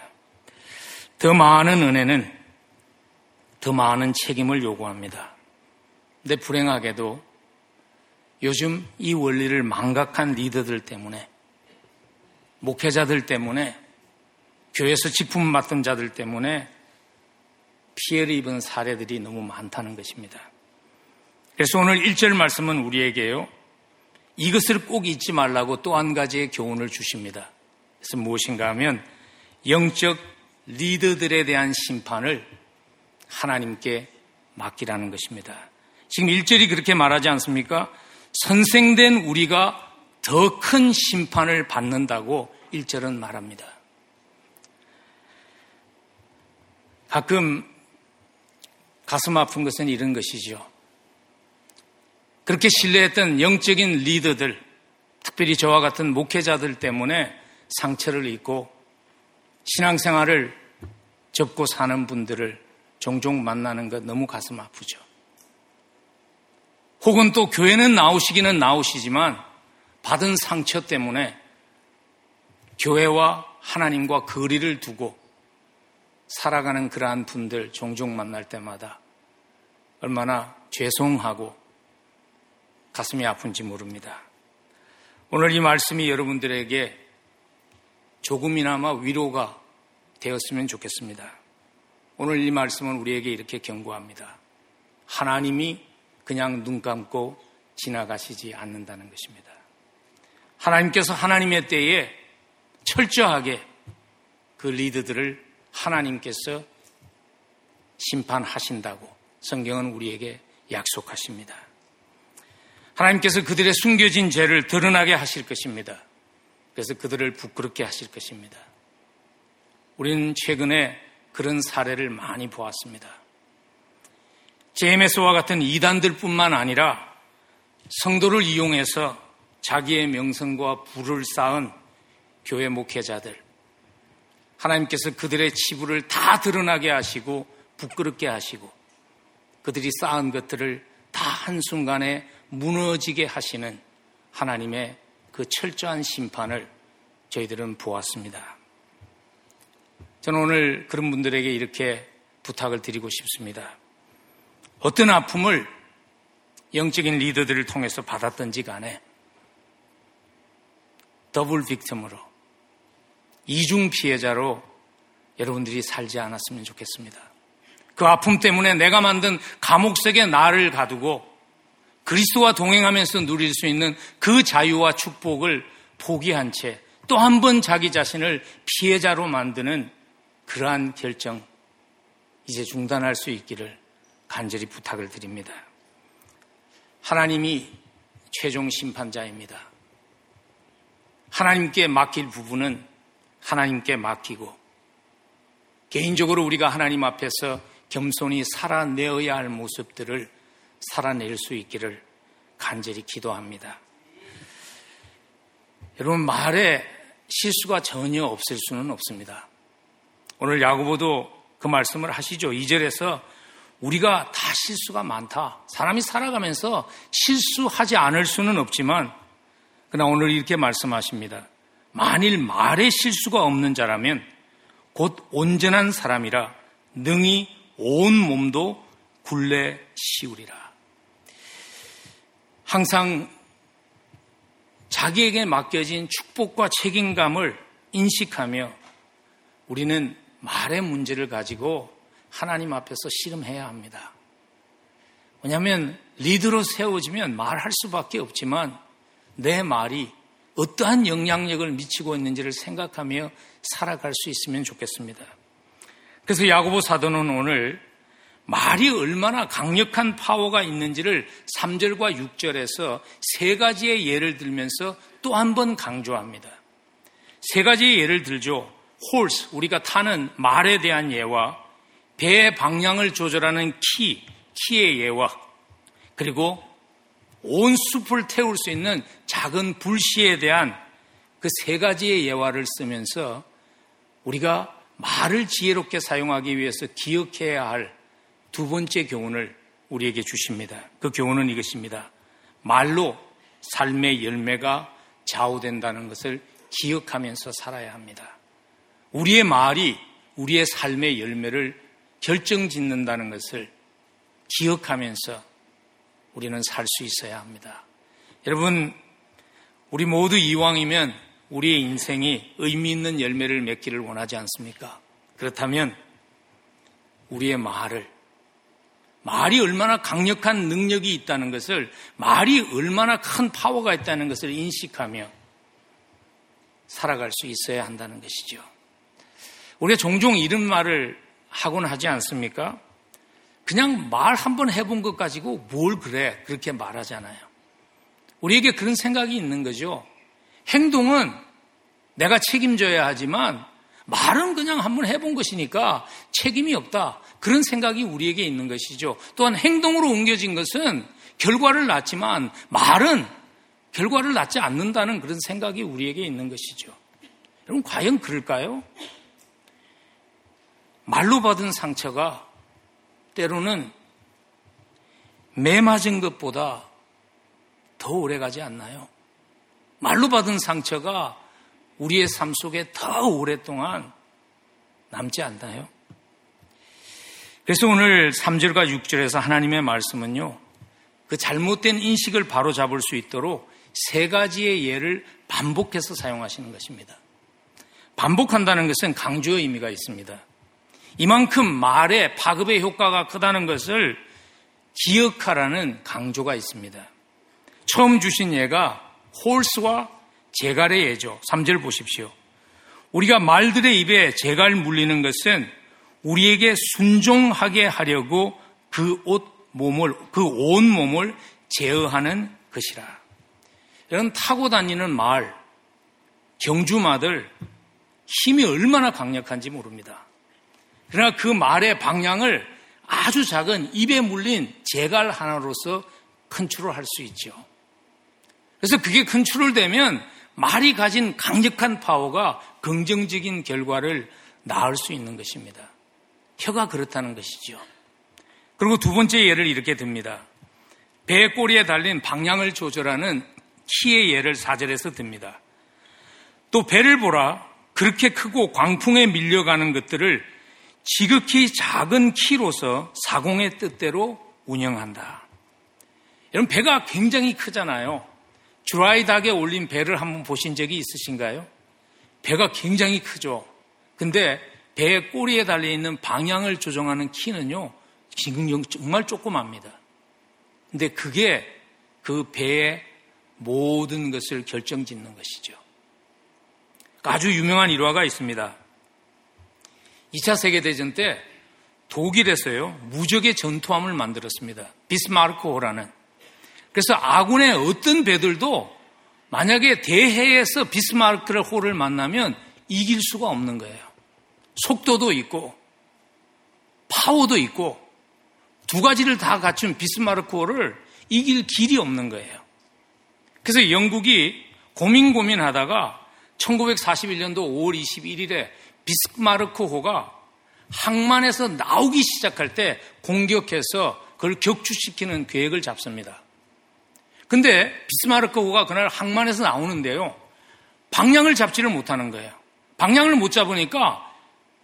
A: 더 많은 은혜는 더 많은 책임을 요구합니다. 근데 불행하게도 요즘 이 원리를 망각한 리더들 때문에 목회자들 때문에 교회에서 직분 맡은 자들 때문에 피해를 입은 사례들이 너무 많다는 것입니다. 그래서 오늘 1절 말씀은 우리에게요. 이것을 꼭 잊지 말라고 또 한 가지의 교훈을 주십니다. 그래서 무엇인가 하면 영적 리더들에 대한 심판을 하나님께 맡기라는 것입니다. 지금 1절이 그렇게 말하지 않습니까? 선생된 우리가 더 큰 심판을 받는다고 1절은 말합니다. 가끔 가슴 아픈 것은 이런 것이죠. 그렇게 신뢰했던 영적인 리더들, 특별히 저와 같은 목회자들 때문에 상처를 입고 신앙생활을 접고 사는 분들을 종종 만나는 것 너무 가슴 아프죠. 혹은 또 교회는 나오시기는 나오시지만 받은 상처 때문에 교회와 하나님과 거리를 두고 살아가는 그러한 분들 종종 만날 때마다 얼마나 죄송하고 가슴이 아픈지 모릅니다. 오늘 이 말씀이 여러분들에게 조금이나마 위로가 되었으면 좋겠습니다. 오늘 이 말씀은 우리에게 이렇게 경고합니다. 하나님이 그냥 눈 감고 지나가시지 않는다는 것입니다. 하나님께서 하나님의 때에 철저하게 그 리드들을 하나님께서 심판하신다고 성경은 우리에게 약속하십니다. 하나님께서 그들의 숨겨진 죄를 드러나게 하실 것입니다. 그래서 그들을 부끄럽게 하실 것입니다. 우리는 최근에 그런 사례를 많이 보았습니다. 제메스와 같은 이단들 뿐만 아니라 성도를 이용해서 자기의 명성과 부를 쌓은 교회 목회자들, 하나님께서 그들의 치부를 다 드러나게 하시고 부끄럽게 하시고 그들이 쌓은 것들을 다 한순간에 무너지게 하시는 하나님의 그 철저한 심판을 저희들은 보았습니다. 저는 오늘 그런 분들에게 이렇게 부탁을 드리고 싶습니다. 어떤 아픔을 영적인 리더들을 통해서 받았던지 간에 더블 빅텀으로 이중 피해자로 여러분들이 살지 않았으면 좋겠습니다. 그 아픔 때문에 내가 만든 감옥 속에 나를 가두고 그리스도와 동행하면서 누릴 수 있는 그 자유와 축복을 포기한 채 또 한 번 자기 자신을 피해자로 만드는 그러한 결정 이제 중단할 수 있기를 간절히 부탁을 드립니다. 하나님이 최종 심판자입니다. 하나님께 맡길 부분은 하나님께 맡기고 개인적으로 우리가 하나님 앞에서 겸손히 살아내어야 할 모습들을 살아낼 수 있기를 간절히 기도합니다. 여러분 말에 실수가 전혀 없을 수는 없습니다. 오늘 야구보도 그 말씀을 하시죠. 2절에서 우리가 다 실수가 많다. 사람이 살아가면서 실수하지 않을 수는 없지만 그러나 오늘 이렇게 말씀하십니다. 만일 말에 실수가 없는 자라면 곧 온전한 사람이라 능히 온 몸도 굴레 씌우리라. 항상 자기에게 맡겨진 축복과 책임감을 인식하며 우리는 말의 문제를 가지고 하나님 앞에서 씨름해야 합니다. 왜냐하면 리드로 세워지면 말할 수밖에 없지만 내 말이 어떠한 영향력을 미치고 있는지를 생각하며 살아갈 수 있으면 좋겠습니다. 그래서 야고보 사도는 오늘 말이 얼마나 강력한 파워가 있는지를 3절과 6절에서 세 가지의 예를 들면서 또 한 번 강조합니다. 세 가지의 예를 들죠. 홀스, 우리가 타는 말에 대한 예와 배의 방향을 조절하는 키, 키의 예와 그리고 온 숲을 태울 수 있는 작은 불씨에 대한 그 세 가지의 예화를 쓰면서 우리가 말을 지혜롭게 사용하기 위해서 기억해야 할 두 번째 교훈을 우리에게 주십니다. 그 교훈은 이것입니다. 말로 삶의 열매가 좌우된다는 것을 기억하면서 살아야 합니다. 우리의 말이 우리의 삶의 열매를 결정 짓는다는 것을 기억하면서 우리는 살 수 있어야 합니다. 여러분, 우리 모두 이왕이면 우리의 인생이 의미 있는 열매를 맺기를 원하지 않습니까? 그렇다면 우리의 말을 말이 얼마나 강력한 능력이 있다는 것을 말이 얼마나 큰 파워가 있다는 것을 인식하며 살아갈 수 있어야 한다는 것이죠. 우리가 종종 이런 말을 하곤 하지 않습니까? 그냥 말 한 번 해본 것 가지고 뭘 그래 그렇게 말하잖아요. 우리에게 그런 생각이 있는 거죠. 행동은 내가 책임져야 하지만 말은 그냥 한번 해본 것이니까 책임이 없다. 그런 생각이 우리에게 있는 것이죠. 또한 행동으로 옮겨진 것은 결과를 낳지만 말은 결과를 낳지 않는다는 그런 생각이 우리에게 있는 것이죠. 여러분, 과연 그럴까요? 말로 받은 상처가 때로는 매 맞은 것보다 더 오래 가지 않나요? 말로 받은 상처가 우리의 삶 속에 더 오랫동안 남지 않나요? 그래서 오늘 3절과 6절에서 하나님의 말씀은요, 그 잘못된 인식을 바로 잡을 수 있도록 세 가지의 예를 반복해서 사용하시는 것입니다. 반복한다는 것은 강조의 의미가 있습니다. 이만큼 말에 파급의 효과가 크다는 것을 기억하라는 강조가 있습니다. 처음 주신 예가 홀스와 제갈의 예죠. 3절 보십시오. 우리가 말들의 입에 제갈 물리는 것은 우리에게 순종하게 하려고 그 옷 몸을, 그 온 몸을 제어하는 것이라. 이런 타고 다니는 말, 경주마들 힘이 얼마나 강력한지 모릅니다. 그러나 그 말의 방향을 아주 작은 입에 물린 재갈 하나로서 컨트롤 할 수 있죠. 그래서 그게 컨트롤 되면 말이 가진 강력한 파워가 긍정적인 결과를 낳을 수 있는 것입니다. 혀가 그렇다는 것이죠. 그리고 두 번째 예를 이렇게 듭니다. 배 꼬리에 달린 방향을 조절하는 키의 예를 사절에서 듭니다. 또 배를 보라 그렇게 크고 광풍에 밀려가는 것들을 지극히 작은 키로서 사공의 뜻대로 운영한다. 여러분, 배가 굉장히 크잖아요. 드라이닥에 올린 배를 한번 보신 적이 있으신가요? 배가 굉장히 크죠. 근데 배의 꼬리에 달려있는 방향을 조정하는 키는요, 정말 조그맣니다. 근데 그게 그 배의 모든 것을 결정 짓는 것이죠. 아주 유명한 일화가 있습니다. 2차 세계대전 때 독일에서요, 무적의 전투함을 만들었습니다. 비스마르크호라는. 그래서 아군의 어떤 배들도 만약에 대해에서 비스마르크를 호를 만나면 이길 수가 없는 거예요. 속도도 있고, 파워도 있고, 두 가지를 다 갖춘 비스마르크호를 이길 길이 없는 거예요. 그래서 영국이 고민 고민하다가 1941년도 5월 21일에 비스마르크호가 항만에서 나오기 시작할 때 공격해서 그걸 격추시키는 계획을 잡습니다. 근데 비스마르크호가 그날 항만에서 나오는데요. 방향을 잡지를 못하는 거예요. 방향을 못 잡으니까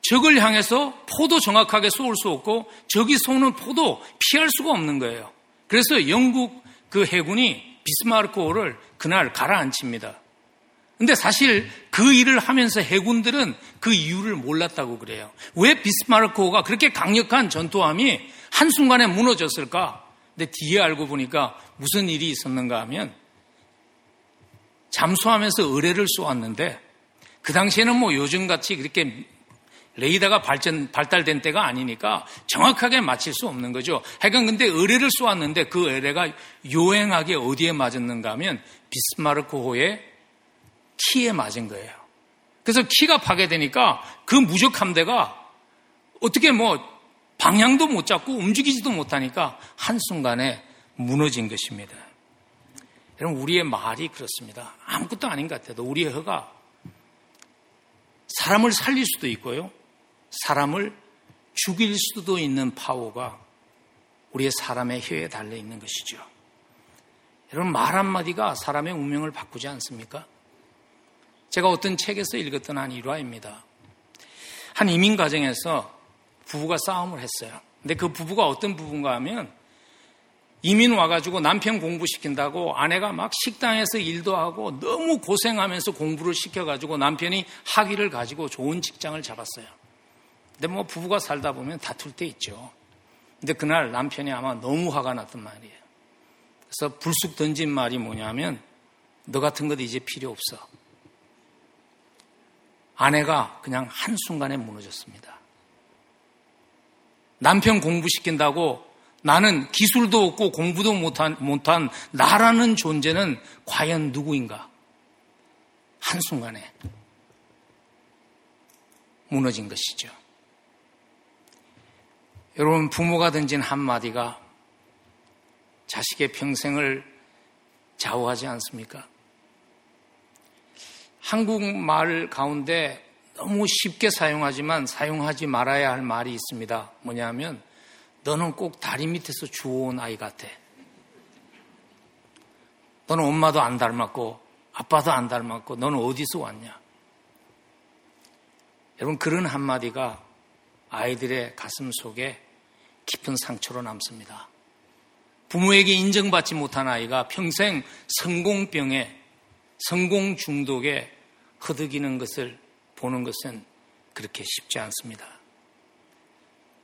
A: 적을 향해서 포도 정확하게 쏘을 수 없고 적이 쏘는 포도 피할 수가 없는 거예요. 그래서 영국 그 해군이 비스마르크호를 그날 가라앉힙니다. 근데 사실 그 일을 하면서 해군들은 그 이유를 몰랐다고 그래요. 왜 비스마르크호가 그렇게 강력한 전투함이 한순간에 무너졌을까? 근데 뒤에 알고 보니까 무슨 일이 있었는가 하면 잠수하면서 의뢰를 쏘았는데 그 당시에는 뭐 요즘같이 그렇게 레이더가 발전, 발달된 때가 아니니까 정확하게 맞힐 수 없는 거죠. 하여간 근데 의뢰를 쏘았는데 그 의뢰가 요행하게 어디에 맞았는가 하면 비스마르크호의 키에 맞은 거예요. 그래서 키가 파괴되니까 그 무적 함대가 어떻게 뭐 방향도 못 잡고 움직이지도 못하니까 한순간에 무너진 것입니다. 여러분, 우리의 말이 그렇습니다. 아무것도 아닌 것 같아도 우리의 허가 사람을 살릴 수도 있고요. 사람을 죽일 수도 있는 파워가 우리의 사람의 혀에 달려 있는 것이죠. 여러분, 말 한마디가 사람의 운명을 바꾸지 않습니까? 제가 어떤 책에서 읽었던 한 일화입니다. 한 이민 가정에서 부부가 싸움을 했어요. 근데 그 부부가 어떤 부부인가 하면 이민 와가지고 남편 공부시킨다고 아내가 막 식당에서 일도 하고 너무 고생하면서 공부를 시켜가지고 남편이 학위를 가지고 좋은 직장을 잡았어요. 근데 뭐 부부가 살다 보면 다툴 때 있죠. 근데 그날 남편이 아마 너무 화가 났단 말이에요. 그래서 불쑥 던진 말이 뭐냐면 너 같은 것 이제 필요 없어. 아내가 그냥 한순간에 무너졌습니다. 남편 공부시킨다고 나는 기술도 없고 공부도 못한, 못한 나라는 존재는 과연 누구인가? 한순간에 무너진 것이죠. 여러분, 부모가 던진 한마디가 자식의 평생을 좌우하지 않습니까? 한국말 가운데 너무 쉽게 사용하지만 사용하지 말아야 할 말이 있습니다. 뭐냐면 너는 꼭 다리 밑에서 주워온 아이 같아. 너는 엄마도 안 닮았고 아빠도 안 닮았고 너는 어디서 왔냐? 여러분 그런 한마디가 아이들의 가슴 속에 깊은 상처로 남습니다. 부모에게 인정받지 못한 아이가 평생 성공병에 성공 중독에 허덕이는 것을 보는 것은 그렇게 쉽지 않습니다.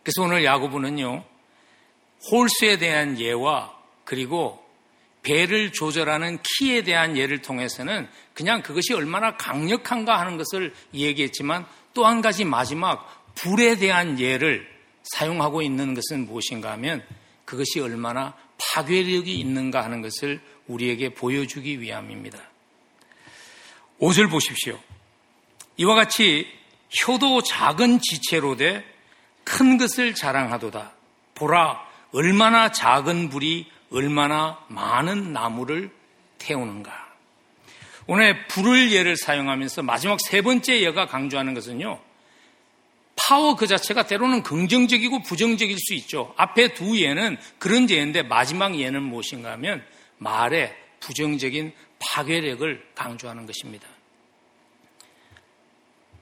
A: 그래서 오늘 야구부는요, 홀수에 대한 예와 그리고 배를 조절하는 키에 대한 예를 통해서는 그냥 그것이 얼마나 강력한가 하는 것을 얘기했지만 또 한 가지 마지막 불에 대한 예를 사용하고 있는 것은 무엇인가 하면 그것이 얼마나 파괴력이 있는가 하는 것을 우리에게 보여주기 위함입니다. 옷을 보십시오. 이와 같이 효도 작은 지체로 돼 큰 것을 자랑하도다. 보라, 얼마나 작은 불이 얼마나 많은 나무를 태우는가. 오늘 불을 예를 사용하면서 마지막 세 번째 예가 강조하는 것은요. 파워 그 자체가 때로는 긍정적이고 부정적일 수 있죠. 앞에 두 예는 그런 예인데 마지막 예는 무엇인가 하면 말의 부정적인 파괴력을 강조하는 것입니다.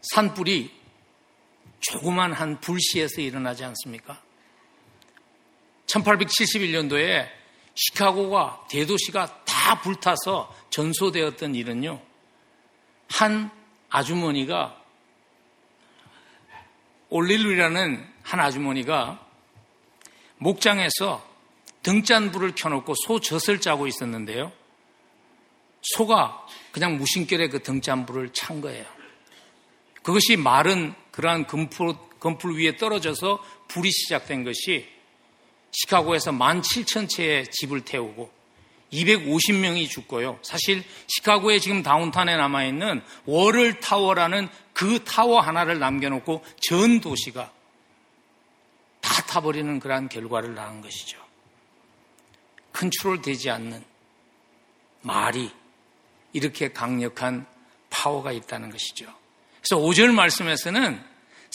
A: 산불이 조그만 한 불시에서 일어나지 않습니까? 1871년도에 시카고가 대도시가 다 불타서 전소되었던 일은요. 한 아주머니가 올릴루라는 한 아주머니가 목장에서 등잔불을 켜놓고 소 젖을 짜고 있었는데요. 소가 그냥 무심결에 그 등잔불을 찬 거예요. 그것이 마른 그러한 금풀, 금풀 위에 떨어져서 불이 시작된 것이 시카고에서 17,000채의 집을 태우고 250명이 죽고요. 사실 시카고에 지금 다운타운에 남아있는 Water Tower라는 그 타워 하나를 남겨놓고 전 도시가 다 타버리는 그러한 결과를 낳은 것이죠. 컨트롤되지 않는 말이 이렇게 강력한 파워가 있다는 것이죠. 그래서 5절 말씀에서는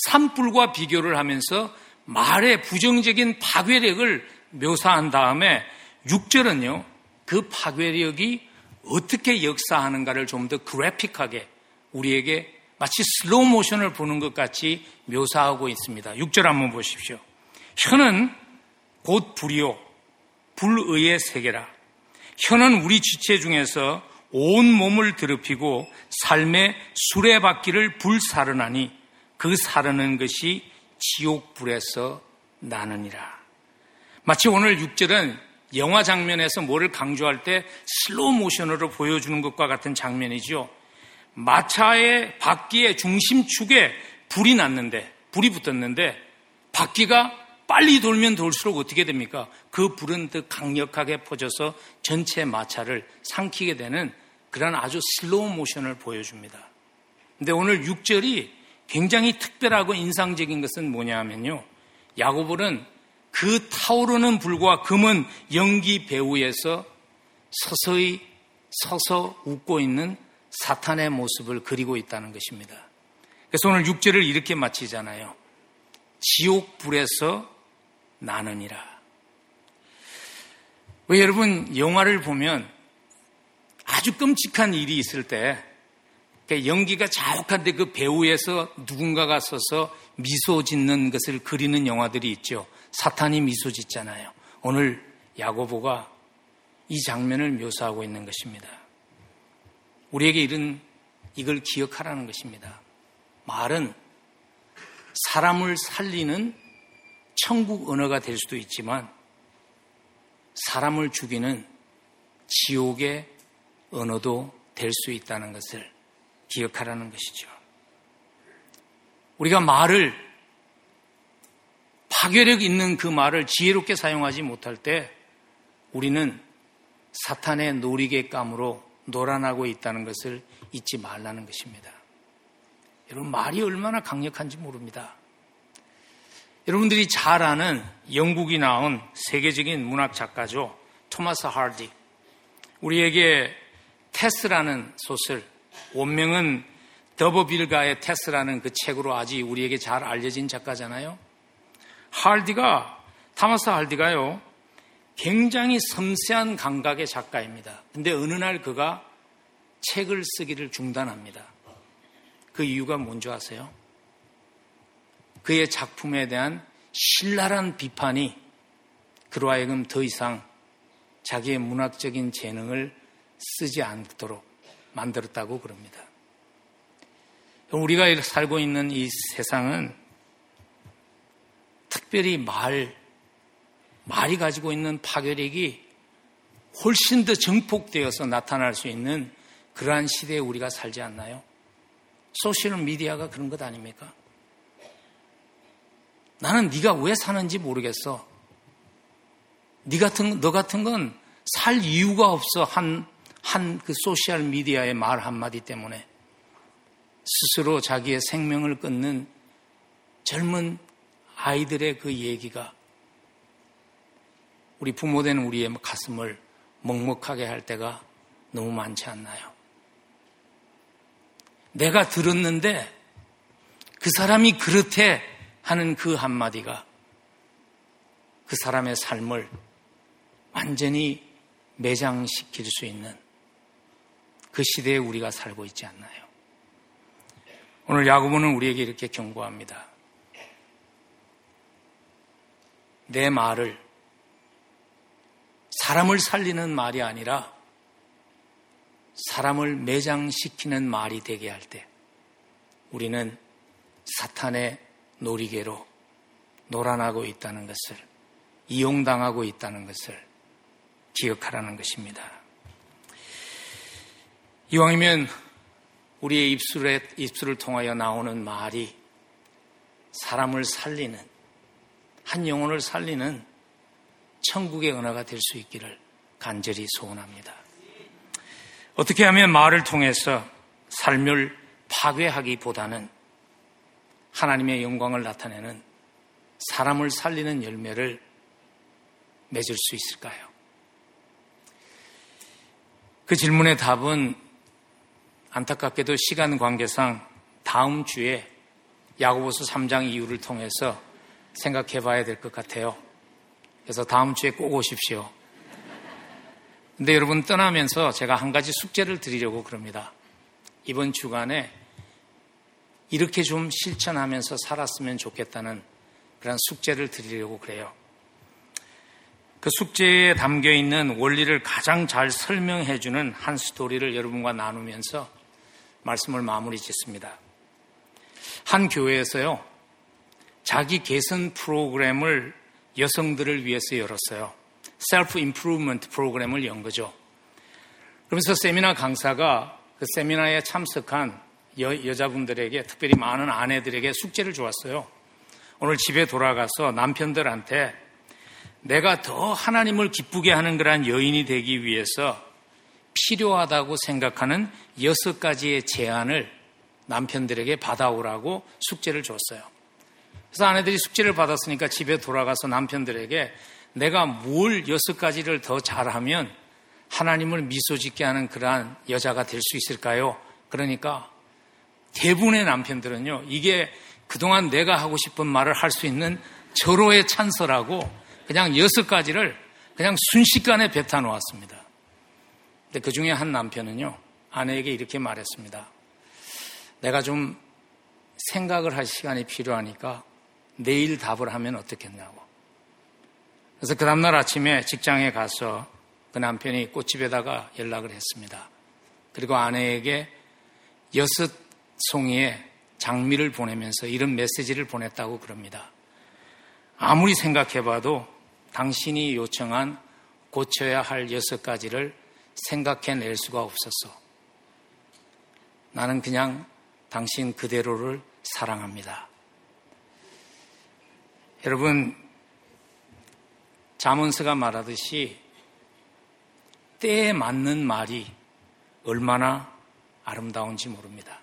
A: 산불과 비교를 하면서 말의 부정적인 파괴력을 묘사한 다음에 6절은요, 그 파괴력이 어떻게 역사하는가를 좀 더 그래픽하게 우리에게 마치 슬로우 모션을 보는 것 같이 묘사하고 있습니다. 6절 한번 보십시오. 혀는 곧 불이요. 불의의 세계라. 혀는 우리 지체 중에서 온 몸을 더럽히고 삶의 수레바퀴를 불사르나니 그 사르는 것이 지옥불에서 나느니라. 마치 오늘 6절은 영화 장면에서 뭐를 강조할 때 슬로우 모션으로 보여주는 것과 같은 장면이죠. 마차의 바퀴의 중심축에 불이 났는데, 불이 붙었는데, 바퀴가 빨리 돌면 돌수록 어떻게 됩니까? 그 불은 더 강력하게 퍼져서 전체 마차를 삼키게 되는 그런 아주 슬로우 모션을 보여줍니다. 근데 오늘 6절이 굉장히 특별하고 인상적인 것은 뭐냐 하면요. 야고보는 그 타오르는 불과 검은 연기 배후에서 서서히 서서 웃고 있는 사탄의 모습을 그리고 있다는 것입니다. 그래서 오늘 6절을 이렇게 마치잖아요. 지옥 불에서 나느니라. 왜 여러분 영화를 보면 아주 끔찍한 일이 있을 때 그러니까 연기가 자욱한데 그 배우에서 누군가가 서서 미소 짓는 것을 그리는 영화들이 있죠. 사탄이 미소 짓잖아요. 오늘 야고보가 이 장면을 묘사하고 있는 것입니다. 우리에게 이런 이걸 기억하라는 것입니다. 말은 사람을 살리는 천국 언어가 될 수도 있지만 사람을 죽이는 지옥의 언어도 될 수 있다는 것을 기억하라는 것이죠. 우리가 말을 파괴력 있는 그 말을 지혜롭게 사용하지 못할 때 우리는 사탄의 놀이개감으로 놀아나고 있다는 것을 잊지 말라는 것입니다. 여러분 말이 얼마나 강력한지 모릅니다. 여러분들이 잘 아는 영국이 나온 세계적인 문학 작가죠. 토마스 하디. 우리에게 테스라는 소설, 원명은 더버빌가의 테스라는 그 책으로 아직 우리에게 잘 알려진 작가잖아요. 할디가, 타마스 할디가요, 굉장히 섬세한 감각의 작가입니다. 근데 어느 날 그가 책을 쓰기를 중단합니다. 그 이유가 뭔지 아세요? 그의 작품에 대한 신랄한 비판이 그로 하여금 더 이상 자기의 문학적인 재능을 쓰지 않도록 만들었다고 그럽니다. 우리가 살고 있는 이 세상은 특별히 말, 말이 가지고 있는 파괴력이 훨씬 더 증폭되어서 나타날 수 있는 그러한 시대에 우리가 살지 않나요? 소셜 미디어가 그런 것 아닙니까? 나는 네가 왜 사는지 모르겠어. 네 같은 너 같은 건 살 이유가 없어 한 한 그 소셜 미디어의 말 한마디 때문에 스스로 자기의 생명을 끊는 젊은 아이들의 그 얘기가 우리 부모된 우리의 가슴을 먹먹하게 할 때가 너무 많지 않나요? 내가 들었는데 그 사람이 그렇대 하는 그 한마디가 그 사람의 삶을 완전히 매장시킬 수 있는 그 시대에 우리가 살고 있지 않나요? 오늘 야구보는 우리에게 이렇게 경고합니다. 내 말을 사람을 살리는 말이 아니라 사람을 매장시키는 말이 되게 할 때 우리는 사탄의 놀이개로 놀아나고 있다는 것을 이용당하고 있다는 것을 기억하라는 것입니다. 이왕이면 우리의 입술에, 입술을 통하여 나오는 말이 사람을 살리는, 한 영혼을 살리는 천국의 은하가 될 수 있기를 간절히 소원합니다. 어떻게 하면 말을 통해서 삶을 파괴하기보다는 하나님의 영광을 나타내는 사람을 살리는 열매를 맺을 수 있을까요? 그 질문의 답은 안타깝게도 시간 관계상 다음 주에 야고보서 3장 이유를 통해서 생각해 봐야 될 것 같아요. 그래서 다음 주에 꼭 오십시오. 근데 여러분 떠나면서 제가 한 가지 숙제를 드리려고 그럽니다. 이번 주간에 이렇게 좀 실천하면서 살았으면 좋겠다는 그런 숙제를 드리려고 그래요. 그 숙제에 담겨 있는 원리를 가장 잘 설명해 주는 한 스토리를 여러분과 나누면서 말씀을 마무리 짓습니다. 한 교회에서요, 자기 개선 프로그램을 여성들을 위해서 열었어요. 셀프 임프루먼트 프로그램을 연 거죠. 그러면서 세미나 강사가 그 세미나에 참석한 여, 여자분들에게 특별히 많은 아내들에게 숙제를 주었어요. 오늘 집에 돌아가서 남편들한테 내가 더 하나님을 기쁘게 하는 그러한 여인이 되기 위해서 필요하다고 생각하는 여섯 가지의 제안을 남편들에게 받아오라고 숙제를 줬어요. 그래서 아내들이 숙제를 받았으니까 집에 돌아가서 남편들에게 내가 뭘 여섯 가지를 더 잘하면 하나님을 미소 짓게 하는 그러한 여자가 될 수 있을까요? 그러니까 대부분의 남편들은요, 이게 그동안 내가 하고 싶은 말을 할 수 있는 절호의 찬서라고 그냥 여섯 가지를 그냥 순식간에 뱉어 놓았습니다. 근데 그 중에 한 남편은요, 아내에게 이렇게 말했습니다. 내가 좀 생각을 할 시간이 필요하니까 내일 답을 하면 어떻겠냐고. 그래서 그 다음날 아침에 직장에 가서 그 남편이 꽃집에다가 연락을 했습니다. 그리고 아내에게 여섯 송이의 장미를 보내면서 이런 메시지를 보냈다고 그럽니다. 아무리 생각해봐도 당신이 요청한 고쳐야 할 여섯 가지를 생각해낼 수가 없었어. 나는 그냥 당신 그대로를 사랑합니다. 여러분, 자문서가 말하듯이 때에 맞는 말이 얼마나 아름다운지 모릅니다.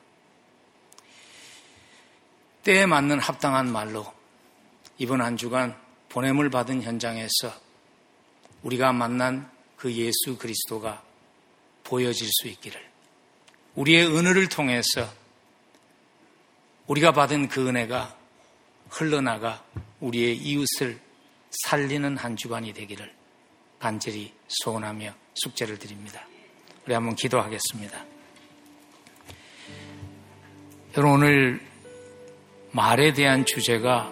A: 때에 맞는 합당한 말로 이번 한 주간 보냄을 받은 현장에서 우리가 만난 그 예수 그리스도가 보여질 수 있기를 우리의 은혜를 통해서 우리가 받은 그 은혜가 흘러나가 우리의 이웃을 살리는 한 주간이 되기를 간절히 소원하며 숙제를 드립니다. 우리 한번 기도하겠습니다. 여러분 오늘 말에 대한 주제가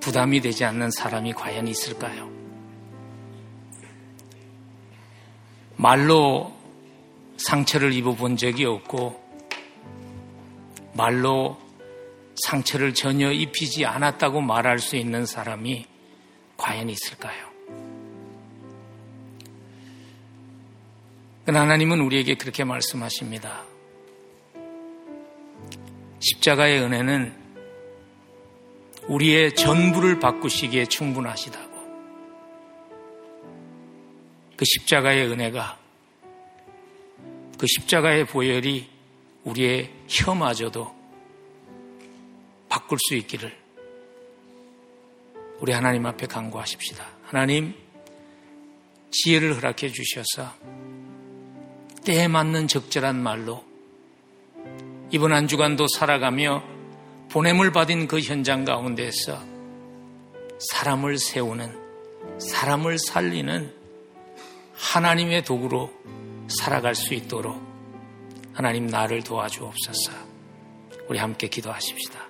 A: 부담이 되지 않는 사람이 과연 있을까요? 말로 상처를 입어본 적이 없고 말로 상처를 전혀 입히지 않았다고 말할 수 있는 사람이 과연 있을까요? 하나님은 우리에게 그렇게 말씀하십니다. 십자가의 은혜는 우리의 전부를 바꾸시기에 충분하시다고. 그 십자가의 은혜가 그 십자가의 보혈이 우리의 혀마저도 바꿀 수 있기를 우리 하나님 앞에 간구하십시다. 하나님 지혜를 허락해 주셔서 때에 맞는 적절한 말로 이번 한 주간도 살아가며 보냄을 받은 그 현장 가운데서 사람을 세우는 사람을 살리는 하나님의 도구로 살아갈 수 있도록 하나님 나를 도와주옵소서. 우리 함께 기도하십시다.